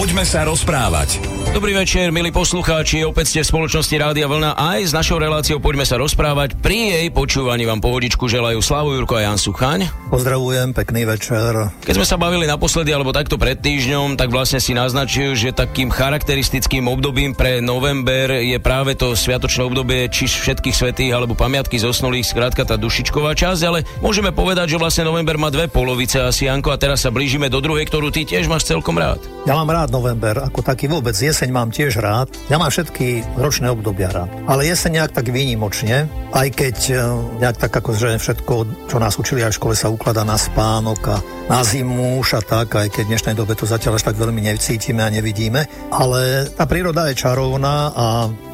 Poďme sa rozprávať. Dobrý večer, milí poslucháči, opäť ste v spoločnosti Rádia Vlna aj s našou reláciou Poďme sa rozprávať. Pri jej počúvaní vám pohodičku želajú Slavu Jurko a Jan Suchaň. Pozdravujem, pekný večer. Keď sme sa bavili naposledy, alebo takto pred týždňom, tak vlastne si naznačil, že takým charakteristickým obdobím pre november je práve to sviatočné obdobie, či všetkých svetých alebo pamiatky zosnulých, skrátka tá dušičková časť, ale môžeme povedať, že vlastne november má dve polovice asi, Janko, a teraz sa blížime do druhej, ktorú ty tiež máš celkom rád. Ja mám rád november, ako taký vôbec. Jeseň mám tiež rád. Ja mám všetky ročné obdobia rád. Ale jeseň nejak tak výnimočne, aj keď e, nejak tak akože všetko, čo nás učili aj v škole sa ukladá na spánok a na zimu a tak, aj keď v dnešnej dobe to zatiaľ až tak veľmi necítime a nevidíme. Ale tá príroda je čarovná a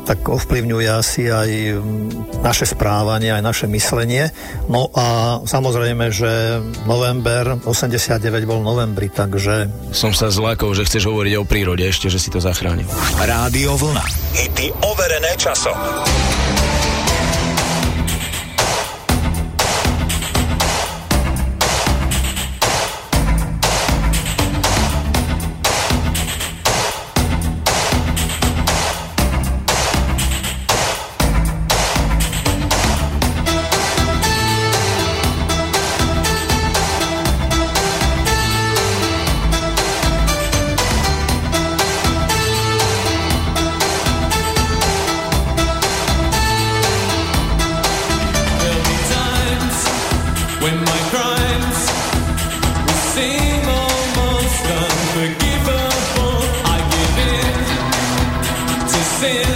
tak ovplyvňuje asi aj mm, naše správanie, aj naše myslenie. No a samozrejme, že november 89 bol novembri, takže... Som sa zlakol, že chceš hovoriť o prírode ešte, že si to zachránil. Rádio Vlna. Hity overené časom. sin.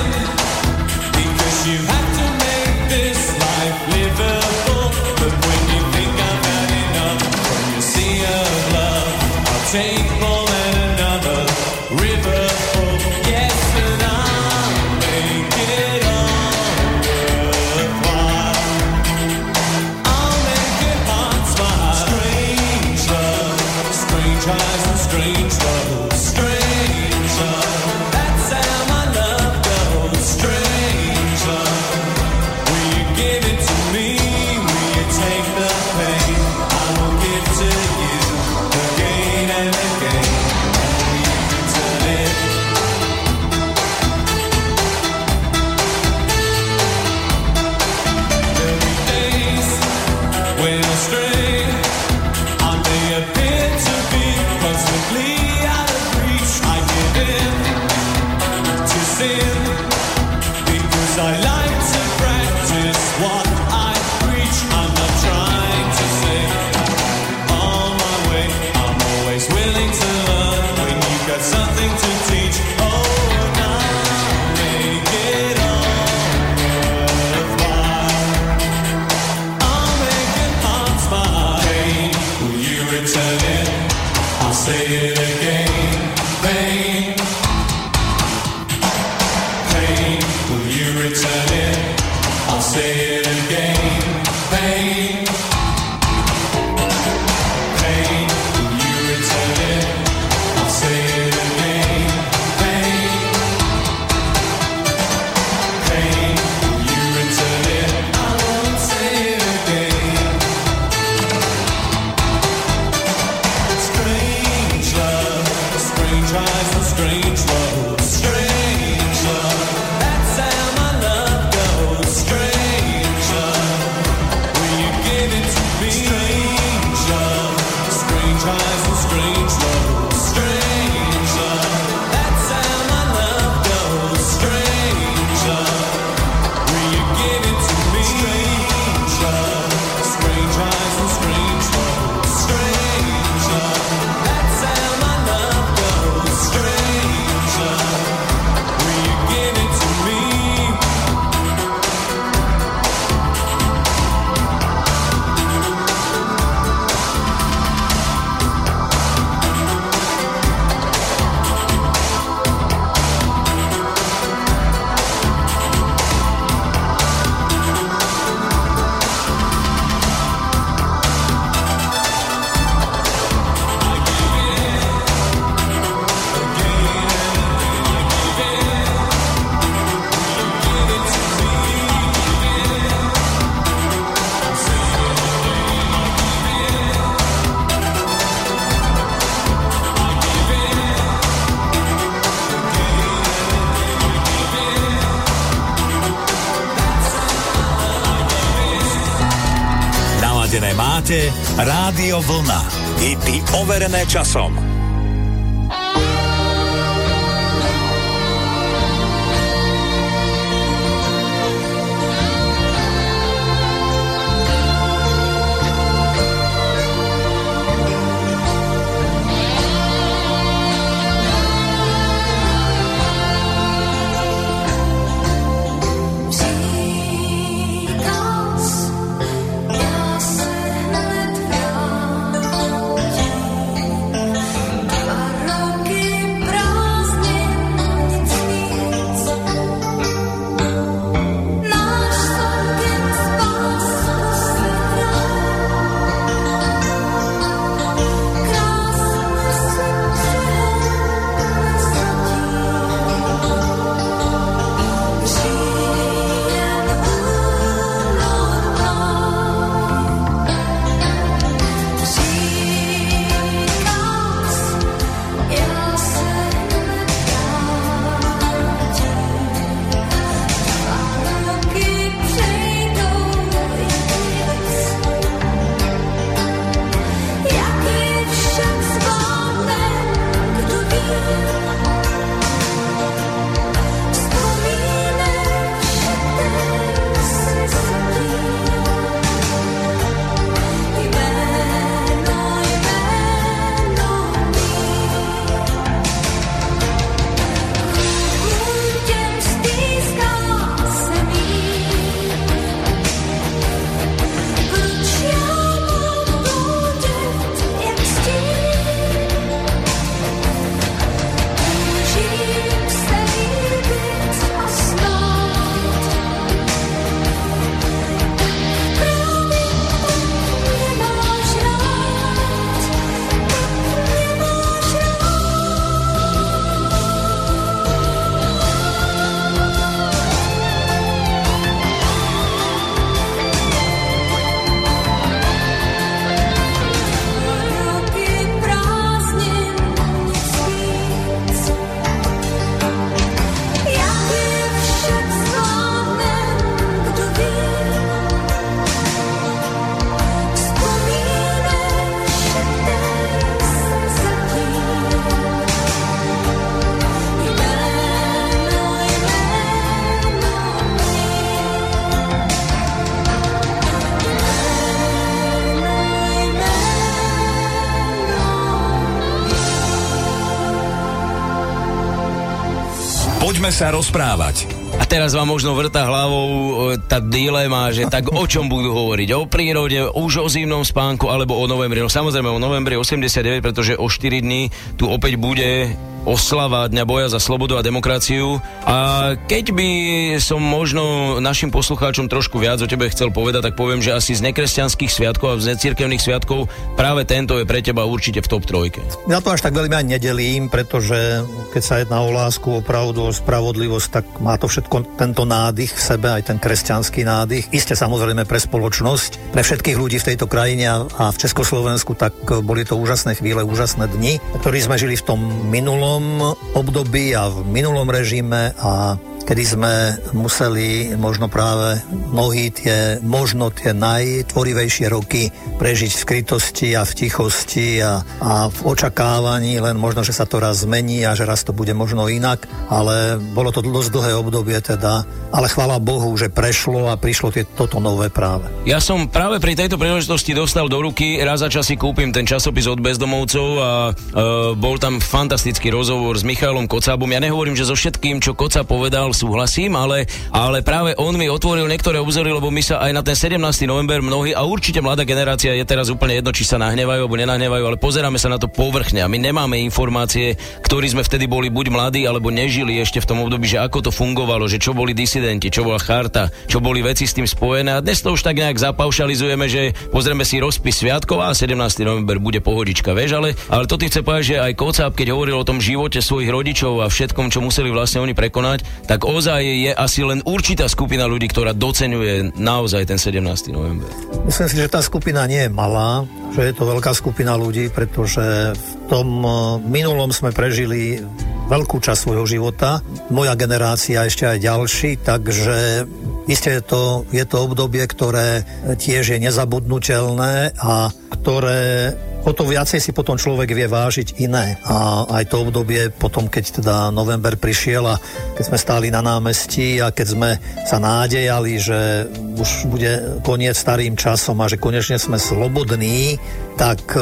sailing. Máte Rádio Vlna. Hity overené časom. Sa rozprávať. A teraz vám možno vrta hlavou tá dilema, že tak o čom budú hovoriť? O prírode, už o zimnom spánku alebo o novembri? No samozrejme o novembri 89, pretože o 4 dní tu opäť bude oslava Dňa boja za slobodu a demokraciu. A keď by som možno našim poslucháčom trošku viac o tebe chcel povedať, tak poviem, že asi z nekresťanských sviatkov a z necirkevných sviatkov práve tento je pre teba určite v top trojke. Ja to až tak veľmi ani nedelím, pretože keď sa jedná o lásku, o pravdu, o spravodlivosť, tak má to všetko tento nádych v sebe, aj ten kresťanský nádych. Isté samozrejme pre spoločnosť, pre všetkých ľudí v tejto krajine a v Československu, tak boli to úžasné chvíle, úžasné dni, ktorí sme žili v tom minulom minulom období a v minulom režime a kedy sme museli možno práve mnohí tie, možno tie najtvorivejšie roky prežiť v skrytosti a v tichosti a, a v očakávaní, len možno, že sa to raz zmení a že raz to bude možno inak, ale bolo to dosť dlhé obdobie teda, ale chvála Bohu, že prešlo a prišlo tie, toto nové práve. Ja som práve pri tejto príležitosti dostal do ruky, raz za čas si kúpim ten časopis od bezdomovcov a e, bol tam fantastický rozhovor s Michailom Kocábom. Ja nehovorím, že so všetkým, čo Koca povedal, súhlasím, ale, ale práve on mi otvoril niektoré obzory, lebo my sa aj na ten 17. november mnohí a určite mladá generácia je teraz úplne jedno, či sa nahnevajú alebo nenahnevajú, ale pozeráme sa na to povrchne a my nemáme informácie, ktorí sme vtedy boli buď mladí alebo nežili ešte v tom období, že ako to fungovalo, že čo boli disidenti, čo bola charta, čo boli veci s tým spojené a dnes to už tak nejak zapaušalizujeme, že pozrieme si rozpis sviatkov a 17. november bude pohodička, vieš, ale, ale to ty chce povedať, že aj Kocáb, keď hovoril o tom živote svojich rodičov a všetkom, čo museli vlastne oni prekonať, tak ozaj je asi len určitá skupina ľudí, ktorá docenuje naozaj ten 17. november. Myslím si, že tá skupina nie je malá, že je to veľká skupina ľudí, pretože v tom eh, minulom sme prežili veľkú časť svojho života, moja generácia ešte aj ďalší, takže Isté je to, je to obdobie, ktoré tiež je nezabudnutelné a ktoré o to viacej si potom človek vie vážiť iné. A aj to obdobie potom, keď teda november prišiel a keď sme stáli na námestí a keď sme sa nádejali, že už bude koniec starým časom a že konečne sme slobodní, tak e,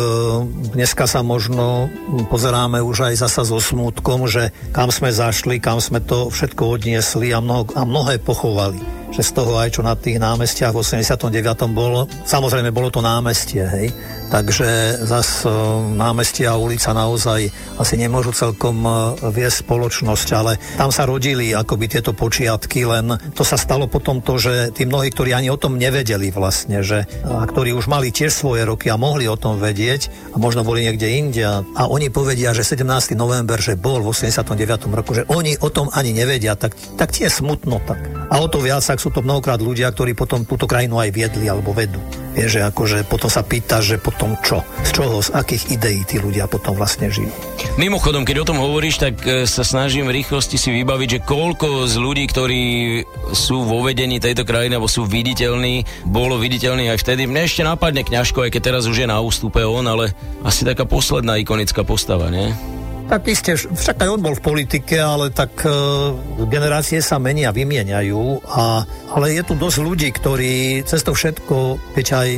dneska sa možno pozeráme už aj zasa so smutkom, že kam sme zašli, kam sme to všetko odniesli a, mnoho, a mnohé pochovali že z toho aj čo na tých námestiach v 89. bolo, samozrejme bolo to námestie, hej, takže zas e, námestia a ulica naozaj asi nemôžu celkom e, viesť spoločnosť, ale tam sa rodili akoby tieto počiatky, len to sa stalo potom to, že tí mnohí, ktorí ani o tom nevedeli vlastne, že, a ktorí už mali tiež svoje roky a mohli o tom vedieť a možno boli niekde inde a, oni povedia, že 17. november, že bol v 89. roku, že oni o tom ani nevedia, tak, tak tie smutno tak. A o to viac, ak sú to mnohokrát ľudia, ktorí potom túto krajinu aj viedli alebo vedú. Je, že akože potom sa pýta, že potom čo? Z čoho, z akých ideí tí ľudia potom vlastne žijú. Mimochodom, keď o tom hovoríš, tak e, sa snažím v rýchlosti si vybaviť, že koľko z ľudí, ktorí sú vo vedení tejto krajiny alebo sú viditeľní, bolo viditeľný aj vtedy. Mne ešte napadne kňažko, aj keď teraz už je na ústupe on, ale asi taká posledná ikonická postava, nie? Tak iste, však aj on bol v politike, ale tak e, generácie sa menia, vymieňajú, a, ale je tu dosť ľudí, ktorí cez to všetko, keď aj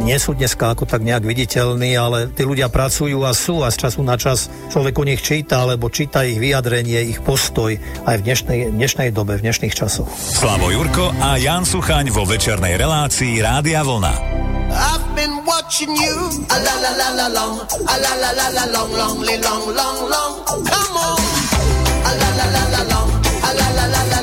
nie sú dneska ako tak nejak viditeľní, ale tí ľudia pracujú a sú a z času na čas človek o nich číta, alebo číta ich vyjadrenie, ich postoj aj v dnešnej, dnešnej dobe, v dnešných časoch. Slavo Jurko a Jan Suchaň vo večernej relácii Rádia Vlna. I've been watching you. A la la la la long. A la la la la long, long, long, long, long. Come on. A la la la la long. A la la la la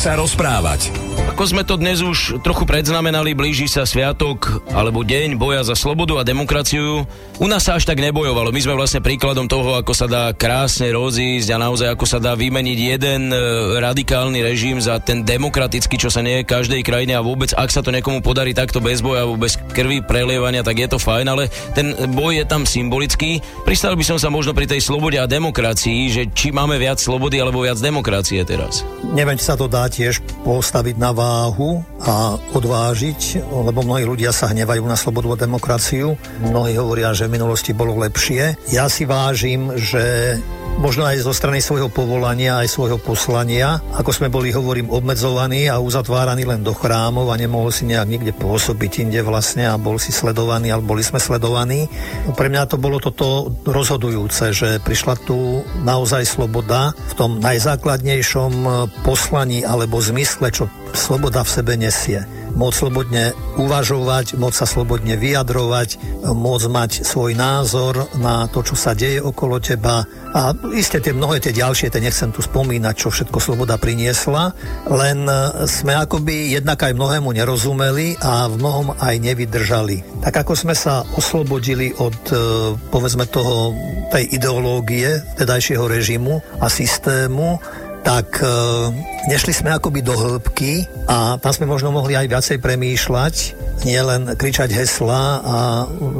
sa rozprávať. Ako sme to dnes už trochu predznamenali, blíži sa sviatok alebo deň boja za slobodu a demokraciu. U nás sa až tak nebojovalo. My sme vlastne príkladom toho, ako sa dá krásne rozísť a naozaj ako sa dá vymeniť jeden e, radikálny režim za ten demokratický, čo sa nie je každej krajine a vôbec, ak sa to niekomu podarí takto bez boja, bez krvi prelievania, tak je to fajn, ale ten boj je tam symbolický. Pristal by som sa možno pri tej slobode a demokracii, že či máme viac slobody alebo viac demokracie teraz. Neviem, či sa to dá tiež postaviť na vás váhu a odvážiť, lebo mnohí ľudia sa hnevajú na slobodu a demokraciu. Mnohí hovoria, že v minulosti bolo lepšie. Ja si vážim, že možno aj zo strany svojho povolania, aj svojho poslania. Ako sme boli, hovorím, obmedzovaní a uzatváraní len do chrámov a nemohol si nejak nikde pôsobiť inde vlastne a bol si sledovaný, alebo boli sme sledovaní. No, pre mňa to bolo toto rozhodujúce, že prišla tu naozaj sloboda v tom najzákladnejšom poslaní alebo zmysle, čo sloboda v sebe nesie môcť slobodne uvažovať, môcť sa slobodne vyjadrovať, môcť mať svoj názor na to, čo sa deje okolo teba. A isté tie mnohé tie ďalšie, tie nechcem tu spomínať, čo všetko sloboda priniesla, len sme akoby jednak aj mnohému nerozumeli a v mnohom aj nevydržali. Tak ako sme sa oslobodili od povedzme toho, tej ideológie tedajšieho režimu a systému, tak e, nešli sme akoby do hĺbky a tam sme možno mohli aj viacej premýšľať, nielen kričať hesla a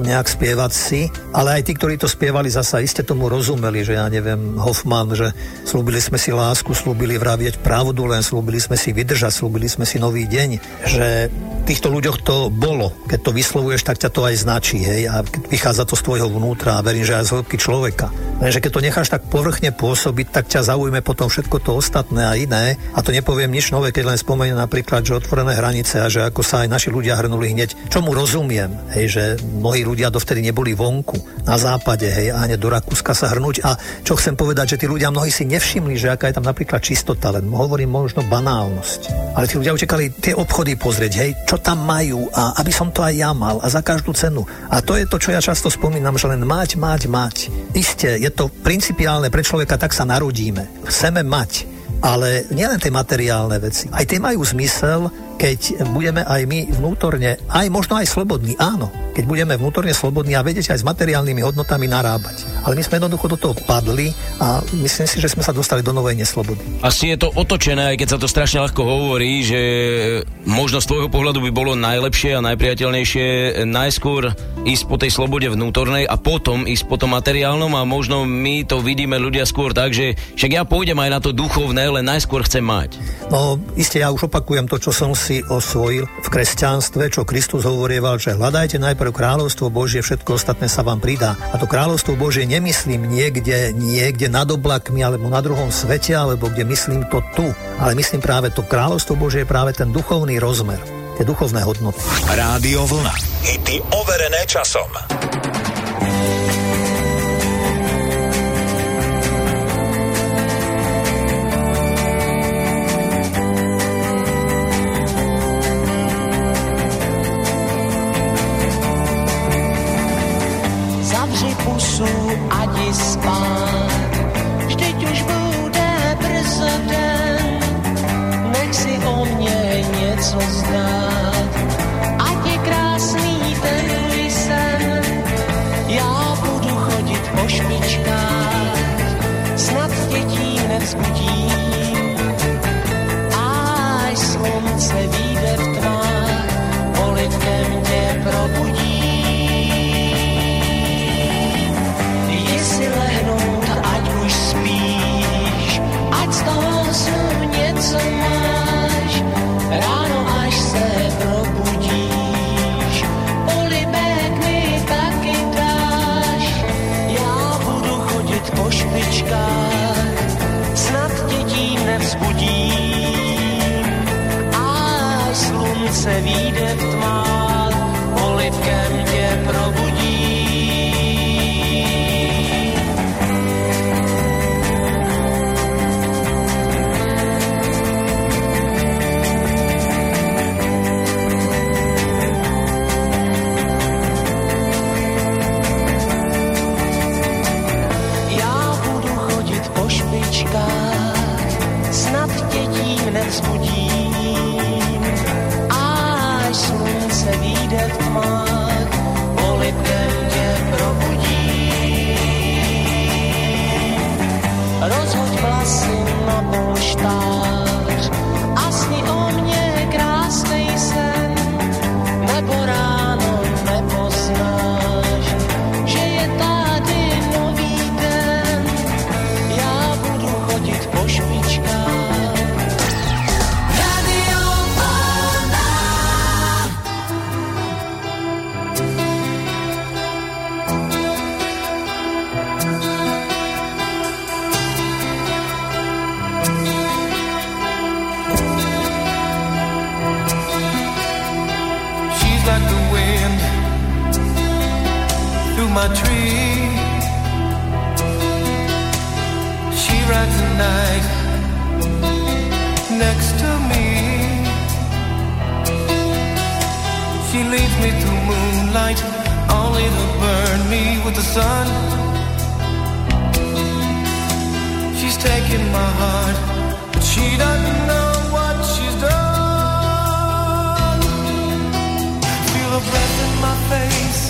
nejak spievať si, ale aj tí, ktorí to spievali, zasa iste tomu rozumeli, že ja neviem, Hoffman, že slúbili sme si lásku, slúbili vravieť pravdu, len slúbili sme si vydržať, slúbili sme si nový deň, že týchto ľuďoch to bolo. Keď to vyslovuješ, tak ťa to aj značí, hej, a vychádza to z tvojho vnútra a verím, že aj z hĺbky človeka. Lenže keď to necháš tak povrchne pôsobiť, tak ťa zaujme potom všetko to ostatné a iné. A to nepoviem nič nové, keď len spomeniem napríklad, že otvorené hranice a že ako sa aj naši ľudia hrnuli hneď. Čomu rozumiem, hej, že mnohí ľudia dovtedy neboli vonku, na západe, hej, a hneď do Rakúska sa hrnúť. A čo chcem povedať, že tí ľudia mnohí si nevšimli, že aká je tam napríklad čistota, len hovorím možno banálnosť. Ale tí ľudia utekali tie obchody pozrieť, hej, čo tam majú a aby som to aj ja mal a za každú cenu. A to je to, čo ja často spomínam, že len mať, mať, mať. Isté, je to principiálne pre človeka, tak sa narodíme. Chceme mať, ale nielen tie materiálne veci. Aj tie majú zmysel, keď budeme aj my vnútorne, aj možno aj slobodní, áno, keď budeme vnútorne slobodní a vedieť aj s materiálnymi hodnotami narábať. Ale my sme jednoducho do toho padli a myslím si, že sme sa dostali do novej neslobody. Asi je to otočené, aj keď sa to strašne ľahko hovorí, že možno z tvojho pohľadu by bolo najlepšie a najpriateľnejšie najskôr ísť po tej slobode vnútornej a potom ísť po tom materiálnom a možno my to vidíme ľudia skôr tak, že však ja pôjdem aj na to duchovné, len najskôr chcem mať. No, iste ja už opakujem to, čo som si si osvojil v kresťanstve, čo Kristus hovorieval, že hľadajte najprv kráľovstvo Božie, všetko ostatné sa vám pridá. A to kráľovstvo Božie nemyslím niekde, niekde nad oblakmi alebo na druhom svete, alebo kde myslím to tu. Ale myslím práve to kráľovstvo Božie je práve ten duchovný rozmer, tie duchovné hodnoty. Rádio Vlna. Hity overené časom. my tree. She rides the night next to me. She leads me through moonlight, only to burn me with the sun. She's taking my heart, but she doesn't know what she's done. Feel her breath in my face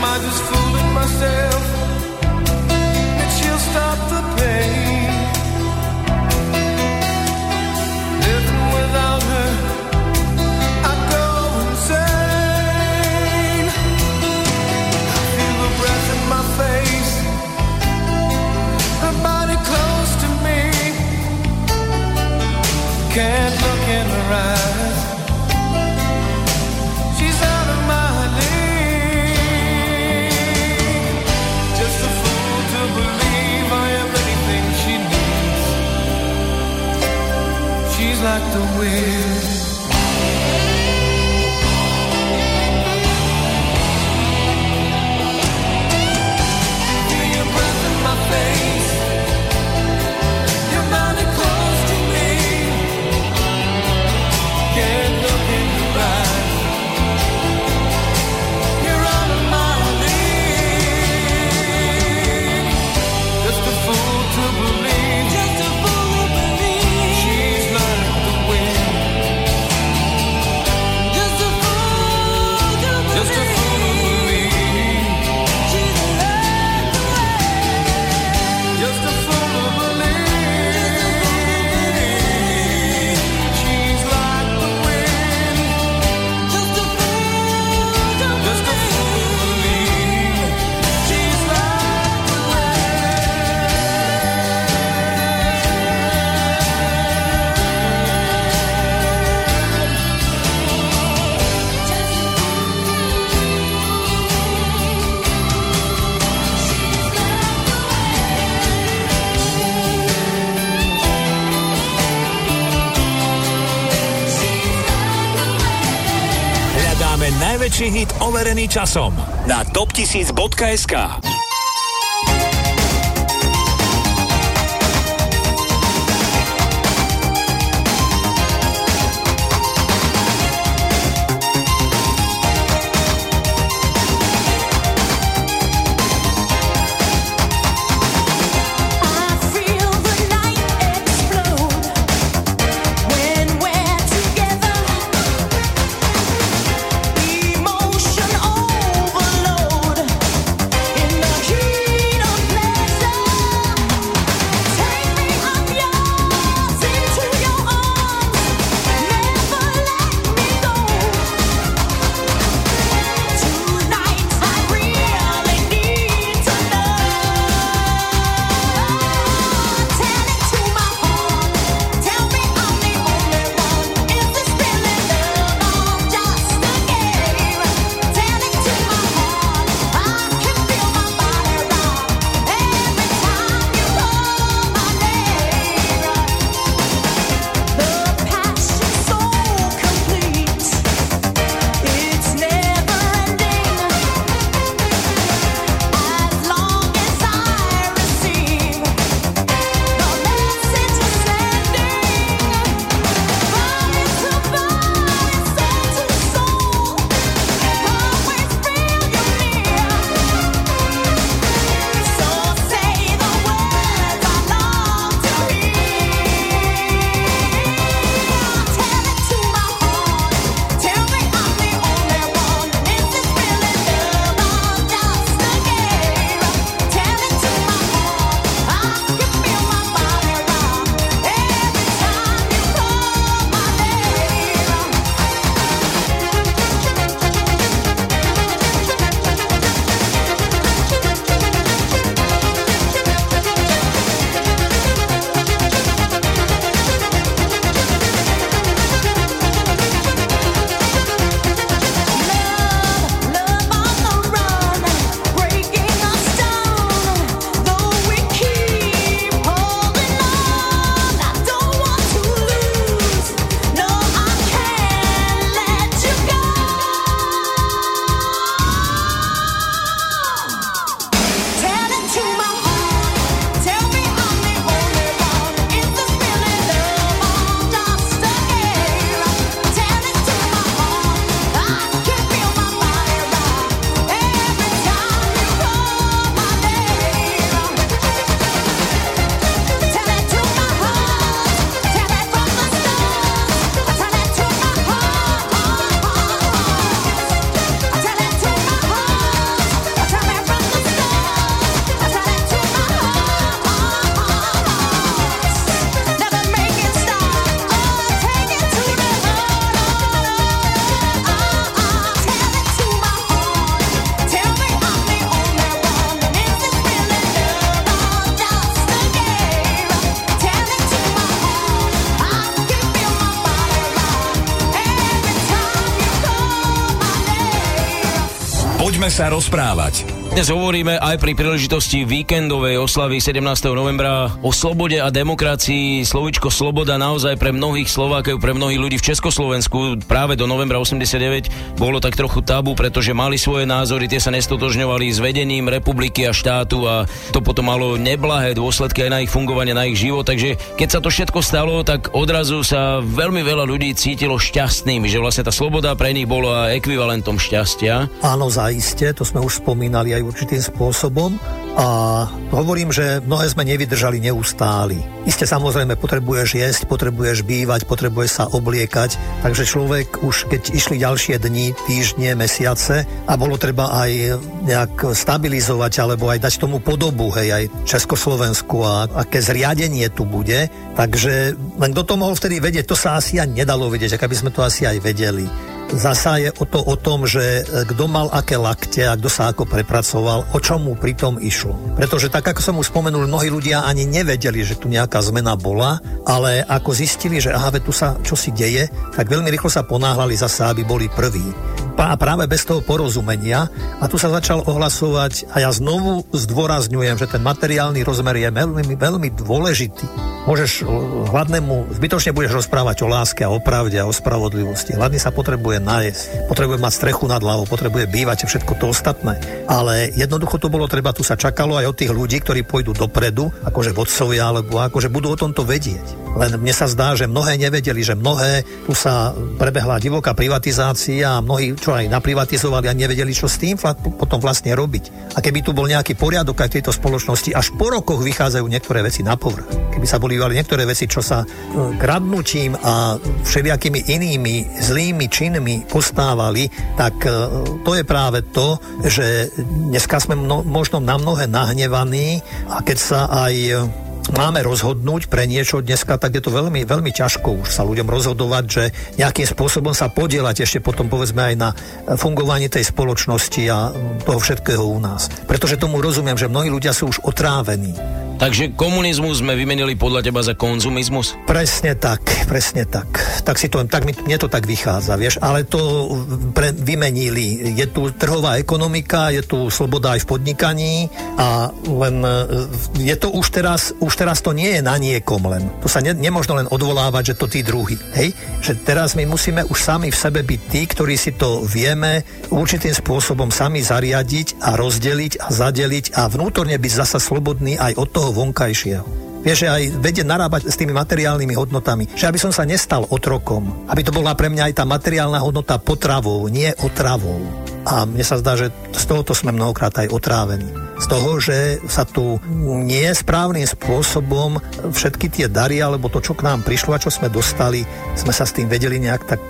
Am I just fooling myself najväčší hit overený časom na top1000.sk. sa rozprávať. Dnes hovoríme aj pri príležitosti víkendovej oslavy 17. novembra o slobode a demokracii. Slovičko sloboda naozaj pre mnohých Slovákov, pre mnohých ľudí v Československu práve do novembra 89 bolo tak trochu tabu, pretože mali svoje názory, tie sa nestotožňovali s vedením republiky a štátu a to potom malo neblahé dôsledky aj na ich fungovanie, na ich život. Takže keď sa to všetko stalo, tak odrazu sa veľmi veľa ľudí cítilo šťastnými, že vlastne tá sloboda pre nich bola ekvivalentom šťastia. Áno, zaiste, to sme už spomínali aj určitým spôsobom a hovorím, že mnohé sme nevydržali neustáli. Isté samozrejme potrebuješ jesť, potrebuješ bývať, potrebuješ sa obliekať, takže človek už keď išli ďalšie dni, týždne, mesiace a bolo treba aj nejak stabilizovať alebo aj dať tomu podobu, hej, aj Československu a aké zriadenie tu bude, takže len kto to mohol vtedy vedieť, to sa asi ani nedalo vedieť, ak by sme to asi aj vedeli. Zasa je o to o tom, že kto mal aké lakte a kto sa ako prepracoval, o čom mu pritom išlo. Pretože tak, ako som už spomenul, mnohí ľudia ani nevedeli, že tu nejaká zmena bola, ale ako zistili, že aha, tu sa čo si deje, tak veľmi rýchlo sa ponáhľali zasa, aby boli prví. A práve bez toho porozumenia, a tu sa začal ohlasovať, a ja znovu zdôrazňujem, že ten materiálny rozmer je veľmi, veľmi dôležitý. Môžeš o, hladnému, zbytočne budeš rozprávať o láske a o pravde a o spravodlivosti. Hladný sa potrebuje nájsť, potrebuje mať strechu nad hlavou, potrebuje bývať a všetko to ostatné. Ale jednoducho to bolo treba, tu sa čakalo aj od tých ľudí, ktorí pôjdu dopredu, akože vodcovia, alebo akože budú o tomto vedieť. Len mne sa zdá, že mnohé nevedeli, že mnohé, tu sa prebehla divoká privatizácia a mnohí čo aj naprivatizovali a nevedeli, čo s tým potom vlastne robiť. A keby tu bol nejaký poriadok aj v tejto spoločnosti, až po rokoch vychádzajú niektoré veci na povrch. Keby sa boli niektoré veci, čo sa e, kradnutím a všelijakými inými zlými činmi postávali, tak e, to je práve to, že dneska sme mno, možno na mnohé nahnevaní a keď sa aj e, máme rozhodnúť pre niečo dneska, tak je to veľmi, veľmi ťažko už sa ľuďom rozhodovať, že nejakým spôsobom sa podielať ešte potom povedzme aj na fungovaní tej spoločnosti a toho všetkého u nás. Pretože tomu rozumiem, že mnohí ľudia sú už otrávení. Takže komunizmus sme vymenili podľa teba za konzumizmus? Presne tak, presne tak. Tak si to, tak mi, mne to tak vychádza, vieš, ale to pre, vymenili. Je tu trhová ekonomika, je tu sloboda aj v podnikaní a len e, je to už teraz, už teraz to nie je na niekom len. To sa ne, nemôžno len odvolávať, že to tí druhí. Hej? Že teraz my musíme už sami v sebe byť tí, ktorí si to vieme určitým spôsobom sami zariadiť a rozdeliť a zadeliť a vnútorne byť zasa slobodný aj od toho vonkajšieho. Vieš, aj vedieť narábať s tými materiálnymi hodnotami. Že aby som sa nestal otrokom. Aby to bola pre mňa aj tá materiálna hodnota potravou, nie otravou. A mne sa zdá, že z tohoto sme mnohokrát aj otrávení. Z toho, že sa tu nie správnym spôsobom všetky tie dary, alebo to, čo k nám prišlo a čo sme dostali, sme sa s tým vedeli nejak tak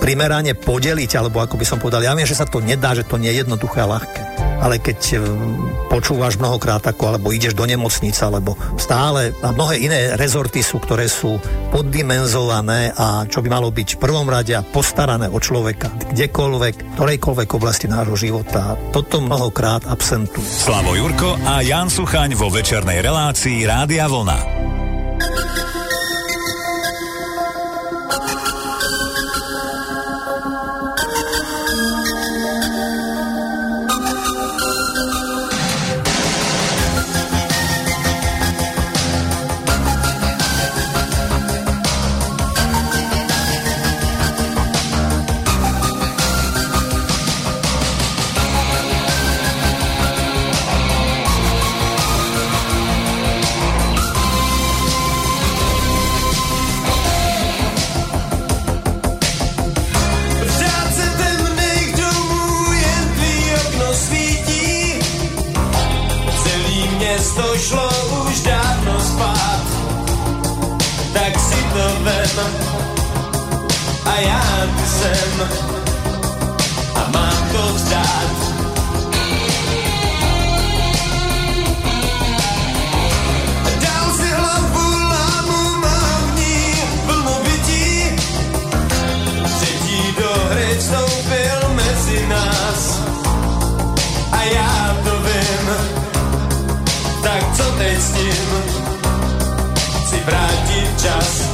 primerane podeliť, alebo ako by som povedal, ja viem, že sa to nedá, že to nie je jednoduché a ľahké. Ale keď e, počúvaš mnohokrát ako, alebo ideš do nemocnice, alebo stále, a mnohé iné rezorty sú, ktoré sú poddimenzované a čo by malo byť v prvom rade a postarané o človeka, kdekoľvek, ktorejkoľvek oblasti nášho života. Toto mnohokrát absentuje. Slavo Jurko a Jan Suchaň vo večernej relácii Rádia Vlna. Jsem a mám to vzdát. Dal si hlavu, lámu v ní plno bytí. Do hry vstoupil mezi nás a já to vím. Tak co teď s ním? Chci vrátit čas.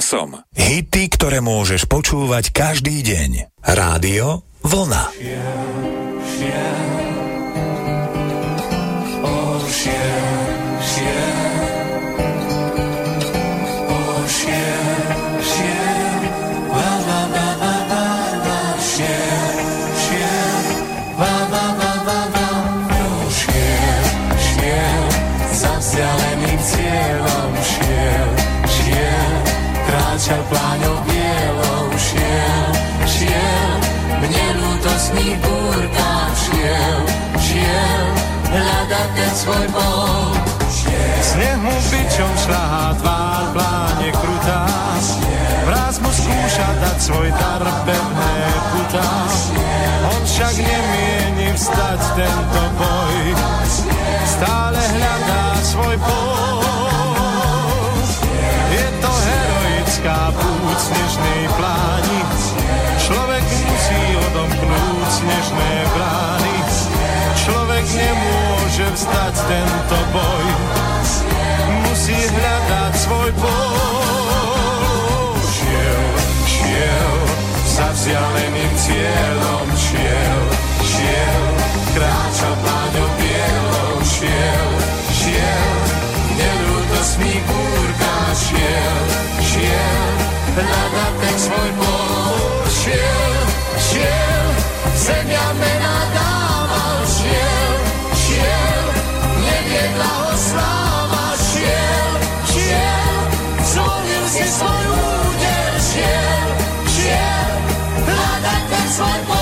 overené kráčal pláňou bielou, šiel, šiel, mne ľútostných búrkach šiel, šiel, hľadať ten svoj bol. Sneh mu bičom šľahá tvár, pláne krutá, vraz mu skúša dať svoj dar pevné putá. On však nemieni vstať tento boj, stále hľadá svoj pol. Snežnej pláni, človek musí odomknúť snežné brány. Človek nemôže vstať tento boj, musí hľadať svoj pol. Šiel, šiel, za vzdialeným cieľom šiel, šiel, kráčal pláňou bielou, šiel, šiel, nelútostný búrka. Šiel, šiel, hľadať ten svoj bol, šiel, šiel, zemia mena dával, šiel, šiel, neviedla ho sláva, šiel, šiel, zvolil si svoj úder, šiel, šiel, hľadať ten svoj bol.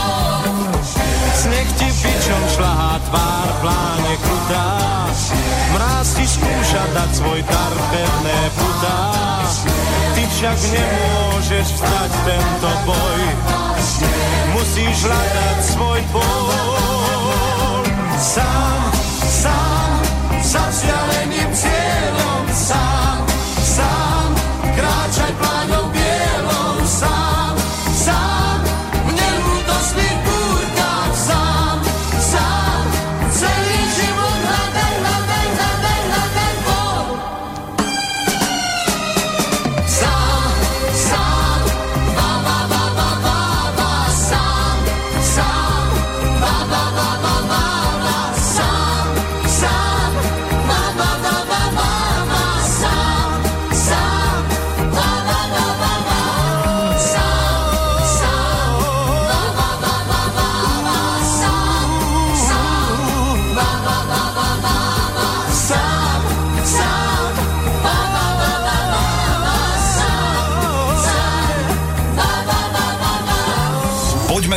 Dať svoj dar, pevné putá. Ty však nemôžeš vstať tento boj. Musíš hľadať svoj bol. Sám, sám, za vzdialeným cieľom. Sám, sám, kráčaj pláňou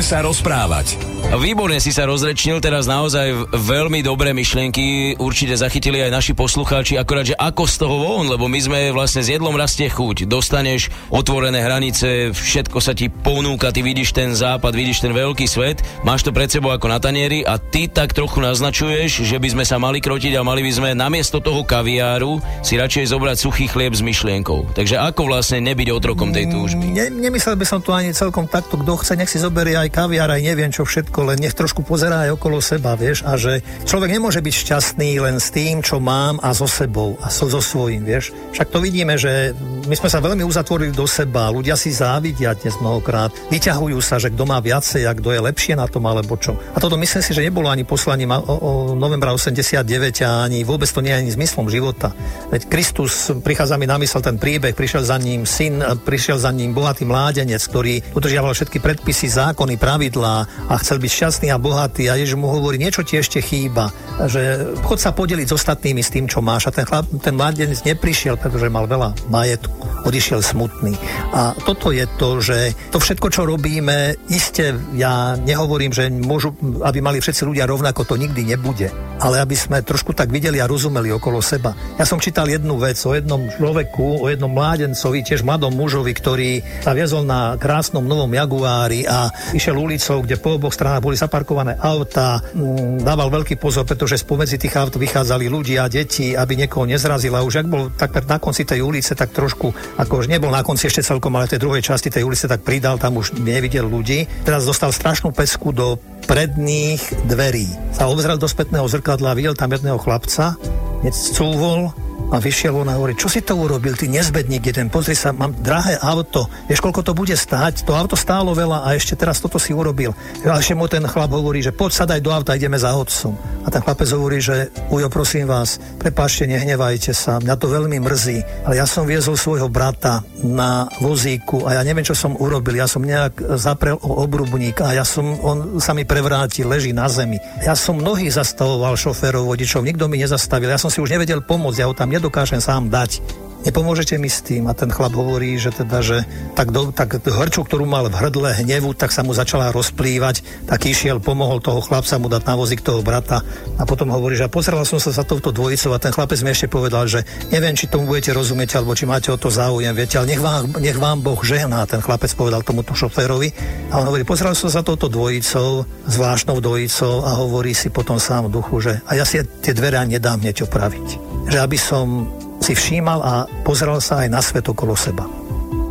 Sa rozprávať. Výborne si sa rozrečnil, teraz naozaj veľmi dobré myšlienky určite zachytili aj naši poslucháči, akorát, že ako z toho von, lebo my sme vlastne s jedlom rastie chuť. Dostaneš otvorené hranice, všetko sa ti ponúka, ty vidíš ten západ, vidíš ten veľký svet, máš to pred sebou ako na tanieri a ty tak trochu naznačuješ, že by sme sa mali krotiť a mali by sme namiesto toho kaviáru si radšej zobrať suchý chlieb s myšlienkou. Takže ako vlastne nebyť otrokom tej túžby? Ne, nemyslel by som to ani celkom takto, kto chce, nech si zoberie aj kaviár, aj neviem čo všetko, len nech trošku pozerá aj okolo seba, vieš, a že človek nemôže byť šťastný len s tým, čo mám a so sebou a so, so svojím, vieš. Však to vidíme, že my sme sa veľmi uzatvorili do seba, ľudia si závidia dnes mnohokrát, vyťahujú sa, že kto má viacej a kto je lepšie na tom, alebo čo. A toto myslím si, že nebolo ani poslaním o, o novembra 89 a ani vôbec to nie je ani zmyslom života. Veď Kristus, prichádza mi na mysel ten príbeh, prišiel za ním syn, prišiel za ním bohatý mládenec, ktorý udržiaval všetky predpisy, zákony, pravidlá a chcel byť šťastný a bohatý a Ježiš mu hovorí, niečo ti ešte chýba, že chod sa podeliť s ostatnými s tým, čo máš. A ten, chlap, ten mládenec neprišiel, pretože mal veľa majetku, odišiel smutný. A toto je to, že to všetko, čo robíme, iste ja nehovorím, že môžu, aby mali všetci ľudia rovnako, to nikdy nebude. Ale aby sme trošku tak videli a rozumeli okolo seba. Ja som čítal jednu vec o jednom človeku, o jednom mládencovi, tiež mladom mužovi, ktorý sa viezol na krásnom novom Jaguári a išiel ulicou, kde po oboch stranách boli zaparkované auta, mm, dával veľký pozor, pretože spomedzi tých aut vychádzali ľudia, deti, aby niekoho nezrazil. A už ak bol takmer na konci tej ulice, tak trošku, ako už nebol na konci ešte celkom, ale tej druhej časti tej ulice, tak pridal, tam už nevidel ľudí. Teraz dostal strašnú pesku do predných dverí. Sa obzrel do spätného zrkadla, videl tam jedného chlapca, hneď cúvol, A vyšiel on a hovorí, čo si to urobil, ty nezbedník jeden, pozri sa, mám drahé auto, vieš, koľko to bude stáť, to auto stálo veľa a ešte teraz toto si urobil. A ešte mu ten chlap hovorí, že poď sadaj do auta, ideme za otcom. A ten chlapec hovorí, že ujo, prosím vás, prepáčte, nehnevajte sa, mňa to veľmi mrzí, ale ja som viezol svojho brata na vozíku a ja neviem, čo som urobil, ja som nejak zaprel o obrubník a ja som, on sa mi prevrátil, leží na zemi. Ja som mnohých zastavoval šoférov, vodičov, nikto mi nezastavil, ja som si už nevedel pomôcť, ja ho tam nedokážem sám dať. Nepomôžete mi s tým? A ten chlap hovorí, že teda, že tak, do, tak hrču, ktorú mal v hrdle hnevu, tak sa mu začala rozplývať, tak išiel, pomohol toho chlapca mu dať na vozík toho brata a potom hovorí, že a pozeral som sa za touto dvojicou a ten chlapec mi ešte povedal, že neviem, či tomu budete rozumieť, alebo či máte o to záujem, viete, ale nech vám, nech vám Boh žehná, ten chlapec povedal tomuto šoférovi. A on hovorí, pozeral som sa za touto dvojicou, zvláštnou dvojicou a hovorí si potom sám v duchu, že a ja si tie dvere nedám hneď opraviť. Že aby som si všímal a pozeral sa aj na svet okolo seba.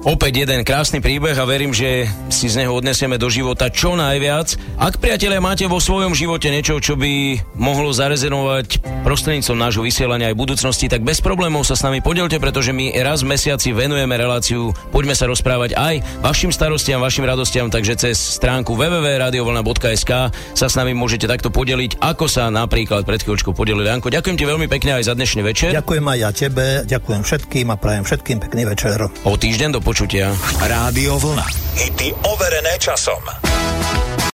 Opäť jeden krásny príbeh a verím, že si z neho odnesieme do života čo najviac. Ak, priatelia, máte vo svojom živote niečo, čo by mohlo zarezenovať prostredníctvom nášho vysielania aj budúcnosti, tak bez problémov sa s nami podielte, pretože my raz v mesiaci venujeme reláciu. Poďme sa rozprávať aj vašim starostiam, vašim radostiam, takže cez stránku www.radiovolna.sk sa s nami môžete takto podeliť, ako sa napríklad pred chvíľočkou podelili. Janko, ďakujem ti veľmi pekne aj za dnešný večer. Ďakujem aj ja tebe, ďakujem všetkým a prajem všetkým pekný večer. O týždeň do počutia. Rádio Vlna. Hity overené časom.